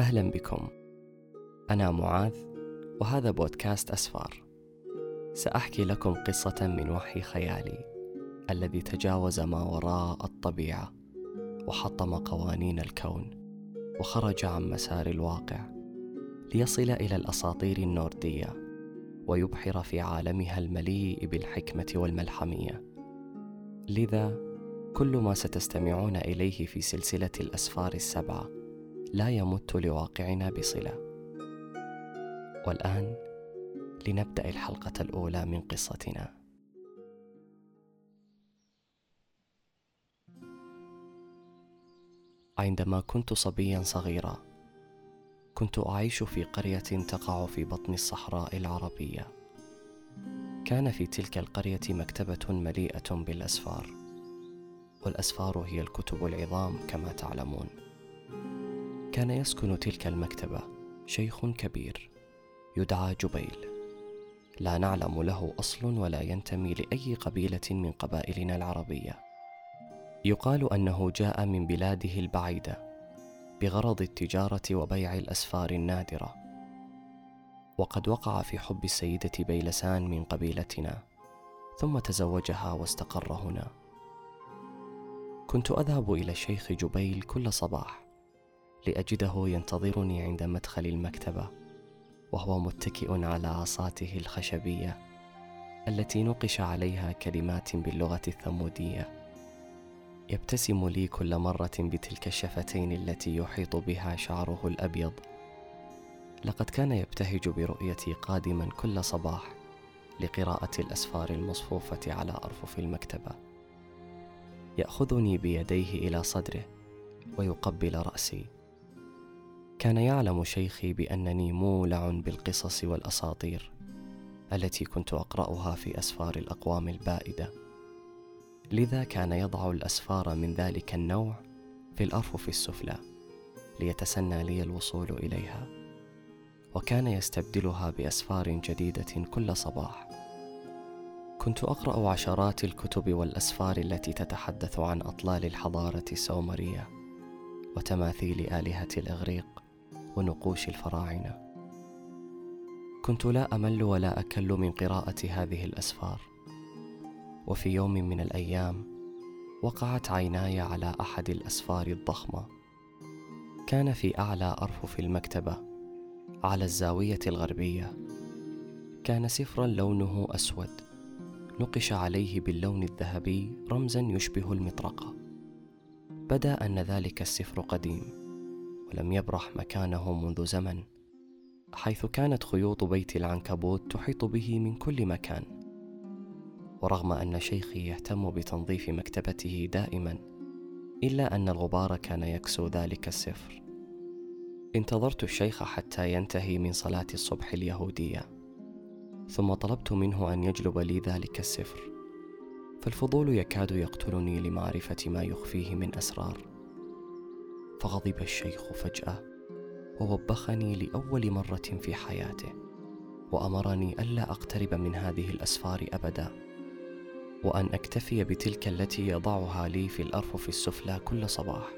أهلا بكم. أنا معاذ وهذا بودكاست أسفار. سأحكي لكم قصة من وحي خيالي الذي تجاوز ما وراء الطبيعة وحطم قوانين الكون وخرج عن مسار الواقع ليصل إلى الأساطير النوردية ويبحر في عالمها المليء بالحكمة والملحمية. لذا كل ما ستستمعون إليه في سلسلة الأسفار السبعة لا يمت لواقعنا بصلة. والآن لنبدأ الحلقة الأولى من قصتنا. عندما كنت صبيا صغيرا كنت أعيش في قرية تقع في بطن الصحراء العربية. كان في تلك القرية مكتبة مليئة بالأسفار. والأسفار هي الكتب العظام كما تعلمون. كان يسكن تلك المكتبة شيخ كبير يدعى جبيل. لا نعلم له أصل ولا ينتمي لأي قبيلة من قبائلنا العربية. يقال أنه جاء من بلاده البعيدة بغرض التجارة وبيع الأسفار النادرة. وقد وقع في حب السيدة بيلسان من قبيلتنا ثم تزوجها واستقر هنا. كنت أذهب إلى الشيخ جبيل كل صباح. لأجده ينتظرني عند مدخل المكتبة وهو متكئ على عصاته الخشبية التي نقش عليها كلمات باللغة الثمودية. يبتسم لي كل مرة بتلك الشفتين التي يحيط بها شعره الأبيض. لقد كان يبتهج برؤيتي قادما كل صباح لقراءة الأسفار المصفوفة على أرفف المكتبة. يأخذني بيديه إلى صدره ويقبل رأسي. كان يعلم شيخي بأنني مولع بالقصص والأساطير التي كنت أقرأها في أسفار الأقوام البائدة. لذا كان يضع الأسفار من ذلك النوع في الأرفف السفلى ليتسنى لي الوصول إليها وكان يستبدلها بأسفار جديدة كل صباح. كنت أقرأ عشرات الكتب والأسفار التي تتحدث عن أطلال الحضارة السومرية وتماثيل آلهة الإغريق ونقوش الفراعنة. كنت لا أمل ولا أكل من قراءة هذه الأسفار. وفي يوم من الأيام وقعت عيناي على أحد الأسفار الضخمة. كان في أعلى أرفف المكتبة على الزاوية الغربية. كان سفرا لونه أسود نقش عليه باللون الذهبي رمزا يشبه المطرقة. بدأ أن ذلك السفر قديم. ولم يبرح مكانه منذ زمن حيث كانت خيوط بيت العنكبوت تحيط به من كل مكان. ورغم أن شيخي يهتم بتنظيف مكتبته دائما إلا أن الغبار كان يكسو ذلك السفر. انتظرت الشيخ حتى ينتهي من صلاة الصبح اليهودية ثم طلبت منه أن يجلب لي ذلك السفر. فالفضول يكاد يقتلني لمعرفة ما يخفيه من أسرار. فغضب الشيخ فجأة ووبخني لأول مرة في حياته وأمرني ألا أقترب من هذه الأسفار أبدا وأن أكتفي بتلك التي يضعها لي في الارفف السفلى كل صباح.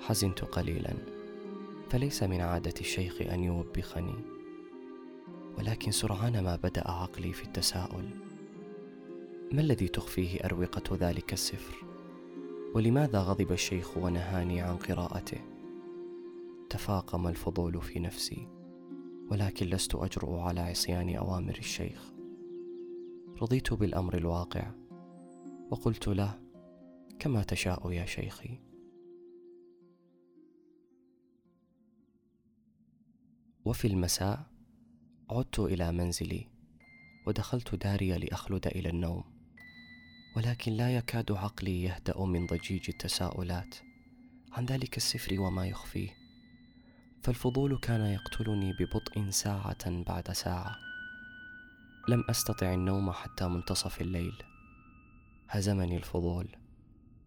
حزنت قليلا فليس من عادة الشيخ أن يوبخني ولكن سرعان ما بدأ عقلي في التساؤل. ما الذي تخفيه أروقة ذلك السفر؟ ولماذا غضب الشيخ ونهاني عن قراءته؟ تفاقم الفضول في نفسي ولكن لست أجرؤ على عصيان أوامر الشيخ. رضيت بالأمر الواقع وقلت له كما تشاء يا شيخي. وفي المساء عدت إلى منزلي ودخلت داري لأخلد إلى النوم. ولكن لا يكاد عقلي يهدأ من ضجيج التساؤلات عن ذلك السفر وما يخفيه. فالفضول كان يقتلني ببطء ساعة بعد ساعة. لم أستطع النوم حتى منتصف الليل. هزمني الفضول.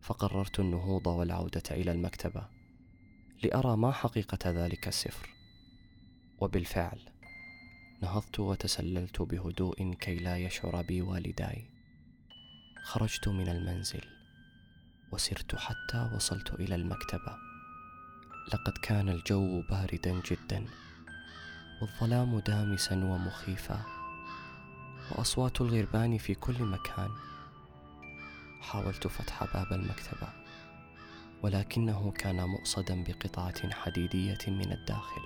فقررت النهوض والعودة إلى المكتبة لأرى ما حقيقة ذلك السفر. وبالفعل نهضت وتسللت بهدوء كي لا يشعر بي والداي خرجت من المنزل وسرت حتى وصلت إلى المكتبة. لقد كان الجو باردا جدا والظلام دامسا ومخيفا وأصوات الغربان في كل مكان. حاولت فتح باب المكتبة ولكنه كان مؤصدا بقطعة حديدية من الداخل.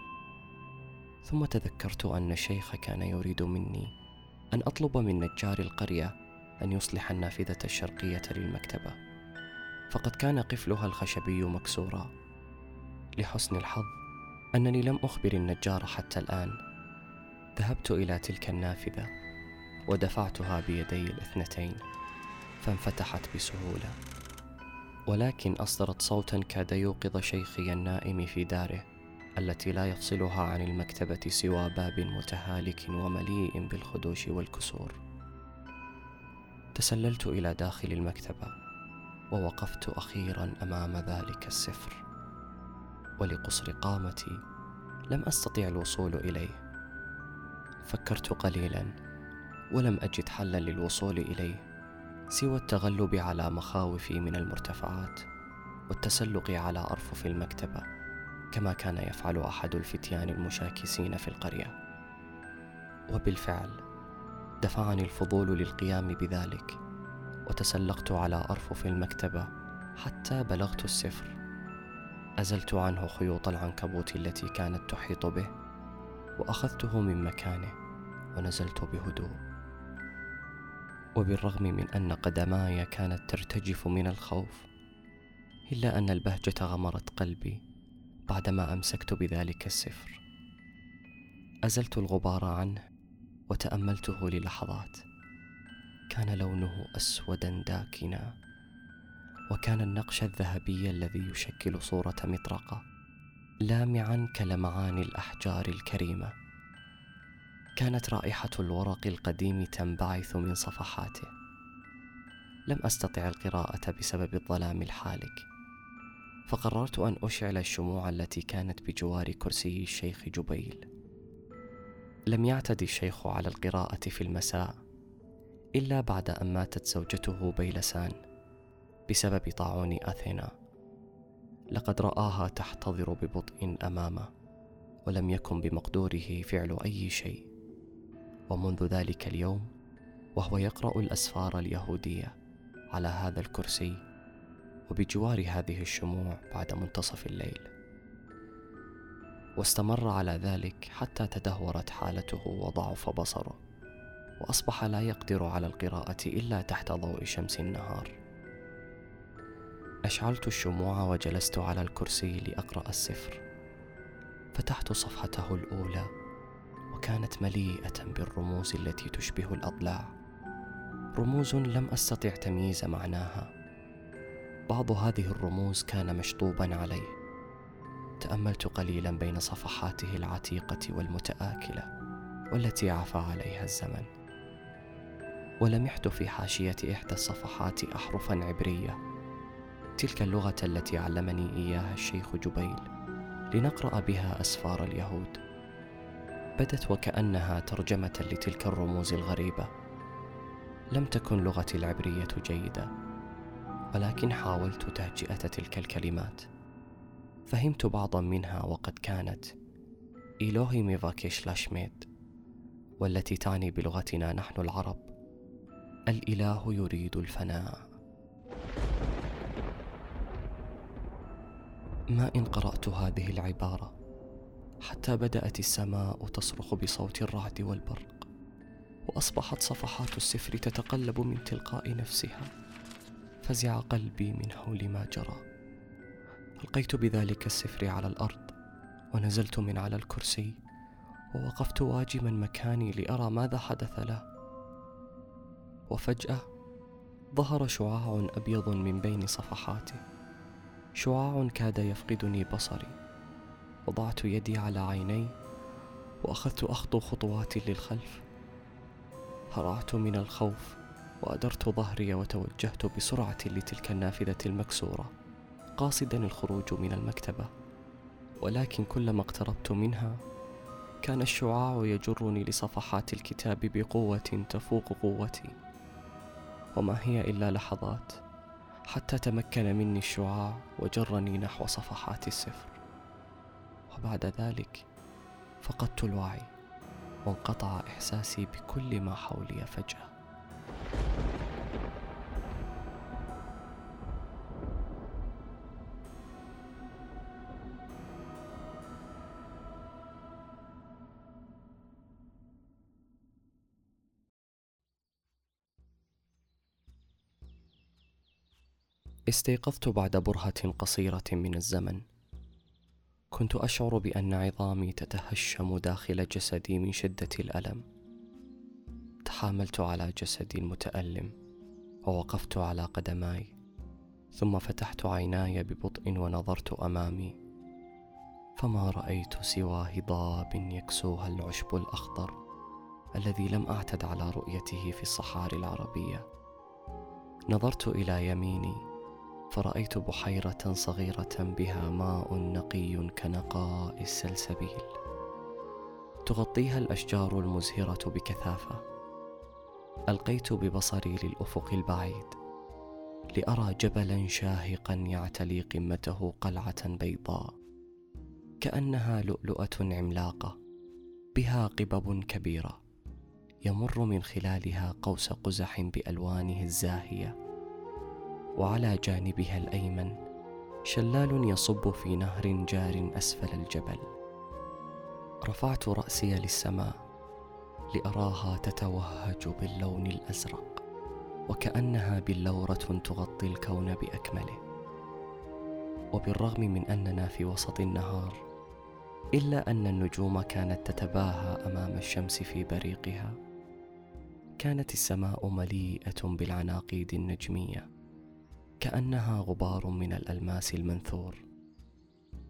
ثم تذكرت أن الشيخ كان يريد مني أن أطلب من نجار القرية أن يصلح النافذة الشرقية للمكتبة. فقد كان قفلها الخشبي مكسورا لحسن الحظ أنني لم أخبر النجار حتى الآن. ذهبت إلى تلك النافذة ودفعتها بيدي الاثنتين فانفتحت بسهولة. ولكن أصدرت صوتا كاد يوقظ شيخي النائم في داره التي لا يفصلها عن المكتبة سوى باب متهالك ومليء بالخدوش والكسور. تسللت إلى داخل المكتبة ووقفت أخيرا أمام ذلك السفر. ولقصر قامتي لم استطع الوصول إليه. فكرت قليلا ولم أجد حلا للوصول إليه سوى التغلب على مخاوفي من المرتفعات والتسلق على أرفف المكتبة كما كان يفعل أحد الفتيان المشاكسين في القرية. وبالفعل دفعني الفضول للقيام بذلك وتسلقت على أرفف المكتبة حتى بلغت السفر. أزلت عنه خيوط العنكبوت التي كانت تحيط به وأخذته من مكانه ونزلت بهدوء. وبالرغم من أن قدماي كانت ترتجف من الخوف إلا أن البهجة غمرت قلبي بعدما أمسكت بذلك السفر. أزلت الغبار عنه وتأملته للحظات. كان لونه أسودا داكنا وكان النقش الذهبي الذي يشكل صورة مطرقة لامعا كلمعان الأحجار الكريمة. كانت رائحة الورق القديم تنبعث من صفحاته. لم أستطع القراءة بسبب الظلام الحالك. فقررت أن أشعل الشموع التي كانت بجوار كرسي الشيخ جبيل. لم يعتد الشيخ على القراءة في المساء إلا بعد أن ماتت زوجته بيلسان بسبب طاعون أثينا. لقد رآها تحتضر ببطء أمامه ولم يكن بمقدوره فعل أي شيء. ومنذ ذلك اليوم وهو يقرأ الأسفار اليهودية على هذا الكرسي وبجوار هذه الشموع بعد منتصف الليل. واستمر على ذلك حتى تدهورت حالته وضعف بصره وأصبح لا يقدر على القراءة إلا تحت ضوء شمس النهار. أشعلت الشموع وجلست على الكرسي لأقرأ السفر. فتحت صفحته الأولى وكانت مليئة بالرموز التي تشبه الأضلاع. رموز لم أستطع تمييز معناها. بعض هذه الرموز كان مشطوبا عليه. تأملت قليلا بين صفحاته العتيقة والمتآكلة والتي عفى عليها الزمن. ولمحت في حاشية إحدى الصفحات احرفا عبرية تلك اللغة التي علمني إياها الشيخ جبيل لنقرأ بها أسفار اليهود. بدت وكأنها ترجمة لتلك الرموز الغريبة. لم تكن لغتي العبرية جيدة ولكن حاولت تهجئة تلك الكلمات. فهمت بعضا منها وقد كانت إيلوهي ميفاكيش لاشميد والتي تعني بلغتنا نحن العرب الإله يريد الفناء. ما إن قرأت هذه العبارة حتى بدأت السماء تصرخ بصوت الرعد والبرق وأصبحت صفحات السفر تتقلب من تلقاء نفسها فزع قلبي من حول ما جرى. ألقيت بذلك السفر على الأرض ونزلت من على الكرسي ووقفت واجما مكاني لأرى ماذا حدث له. وفجأة ظهر شعاع أبيض من بين صفحاته شعاع كاد يفقدني بصري. وضعت يدي على عيني وأخذت أخطو خطوات للخلف. هرعت من الخوف وأدرت ظهري وتوجهت بسرعة لتلك النافذة المكسورة. قاصدا الخروج من المكتبة ولكن كلما اقتربت منها كان الشعاع يجرني لصفحات الكتاب بقوة تفوق قوتي. وما هي إلا لحظات حتى تمكن مني الشعاع وجرني نحو صفحات السفر. وبعد ذلك فقدت الوعي وانقطع إحساسي بكل ما حولي فجأة. استيقظت بعد برهة قصيرة من الزمن. كنت أشعر بأن عظامي تتهشم داخل جسدي من شدة الألم. تحاملت على جسدي المتألم ووقفت على قدماي ثم فتحت عيناي ببطء ونظرت أمامي. فما رأيت سوى هضاب يكسوها العشب الأخضر الذي لم أعتد على رؤيته في الصحاري العربية. نظرت إلى يميني فرأيت بحيرة صغيرة بها ماء نقي كنقاء السلسبيل. تغطيها الأشجار المزهرة بكثافة. ألقيت ببصري للأفق البعيد لأرى جبلا شاهقا يعتلي قمته قلعة بيضاء. كأنها لؤلؤة عملاقة بها قبب كبيرة يمر من خلالها قوس قزح بألوانه الزاهية. وعلى جانبها الأيمن شلال يصب في نهر جار أسفل الجبل. رفعت رأسي للسماء لأراها تتوهج باللون الأزرق وكأنها بلورة تغطي الكون بأكمله. وبالرغم من أننا في وسط النهار إلا أن النجوم كانت تتباهى أمام الشمس في بريقها كانت السماء مليئة بالعناقيد النجمية. كأنها غبار من الألماس المنثور.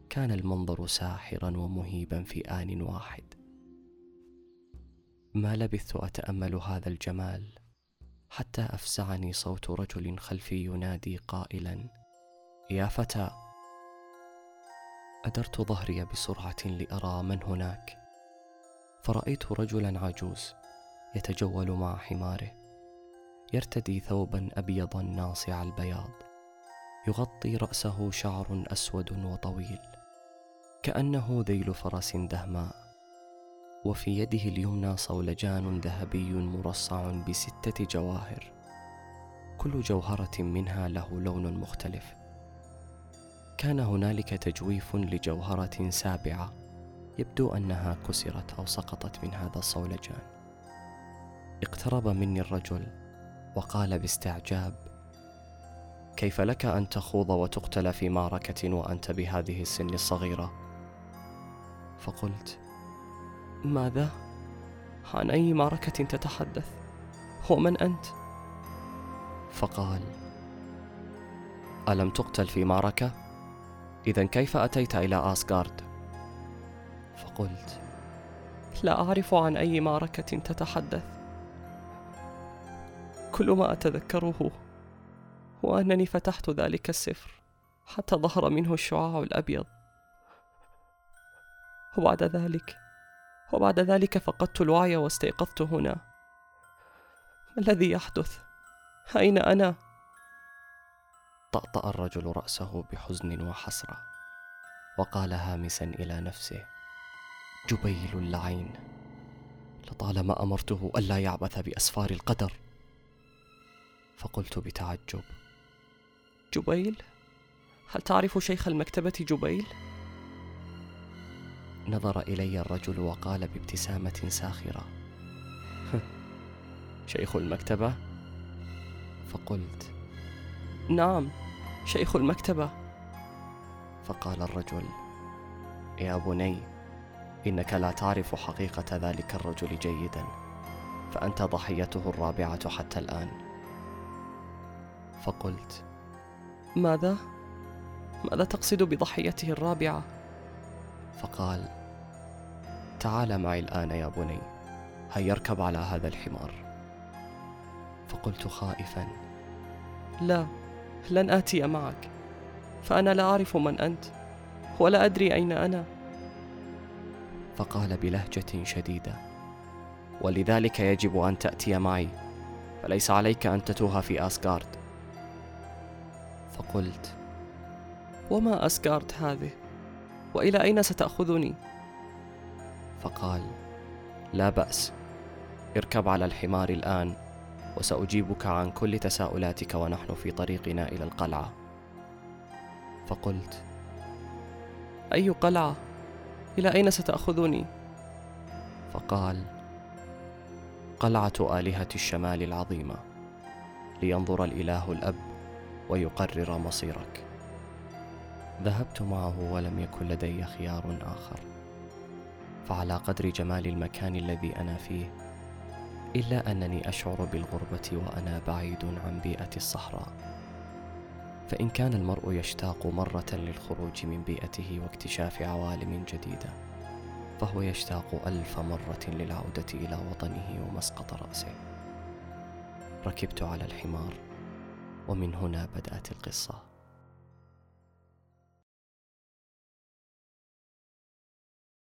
كان المنظر ساحرا ومهيبا في آن واحد. ما لبثت أتأمل هذا الجمال حتى أفزعني صوت رجل خلفي ينادي قائلا يا فتى! أدرت ظهري بسرعة لأرى من هناك. فرأيت رجلا عجوز يتجول مع حماره. يرتدي ثوبا ابيضا ناصع البياض. يغطي رأسه شعر أسود وطويل. كأنه ذيل فرس دهماء. وفي يده اليمنى صولجان ذهبي مرصع بستة جواهر. كل جوهرة منها له لون مختلف. كان هنالك تجويف لجوهرة سابعة. يبدو أنها كسرت أو سقطت من هذا الصولجان. اقترب مني الرجل. وقال باستعجاب كيف لك أن تخوض وتقتل في معركه وأنت بهذه السن الصغيرة؟ فقلت ماذا؟ عن أي معركه تتحدث؟ ومن أنت؟ فقال ألم تقتل في معركه اذا كيف أتيت إلى آسغارد؟ فقلت لا أعرف عن أي معركه تتحدث. كل ما أتذكره هو أنني فتحت ذلك السفر حتى ظهر منه الشعاع الأبيض. وبعد ذلك وبعد ذلك فقدت الوعي واستيقظت هنا. ما الذي يحدث؟ أين أنا؟ طأطأ الرجل رأسه بحزن وحسرة وقال هامسا إلى نفسه جبيل اللعين لطالما أمرته ألا يعبث بأسفار القدر. فقلت بتعجب. جبيل؟ هل تعرف شيخ المكتبة جبيل؟ نظر إلي الرجل وقال بابتسامة ساخرة. شيخ المكتبة؟ فقلت. نعم شيخ المكتبة. فقال الرجل. يا بني إنك لا تعرف حقيقة ذلك الرجل جيدا فأنت ضحيته الرابعة حتى الآن. فقلت. ماذا؟ ماذا تقصد بضحيته الرابعة؟ فقال تعال معي الآن يا بني هيا اركب على هذا الحمار؟ فقلت خائفا. لا لن آتي معك فأنا لا أعرف من أنت ولا أدري أين أنا. فقال بلهجة شديدة ولذلك يجب أن تأتي معي فليس عليك أن تتوه في آسغارد. فقلت وما أسكارت هذه؟ وإلى أين ستأخذني؟ فقال لا بأس اركب على الحمار الآن وسأجيبك عن كل تساؤلاتك ونحن في طريقنا إلى القلعة. فقلت أي قلعة؟ إلى أين ستأخذني؟ فقال قلعة آلهة الشمال العظيمة لينظر الإله الأب ويقرر مصيرك. ذهبت معه ولم يكن لدي خيار آخر. فعلى قدر جمال المكان الذي أنا فيه إلا أنني أشعر بالغربة وأنا بعيد عن بيئة الصحراء. فإن كان المرء يشتاق مرة للخروج من بيئته واكتشاف عوالم جديدة فهو يشتاق ألف مرة للعودة إلى وطنه ومسقط رأسه. ركبت على الحمار. ومن هنا بدأت القصة.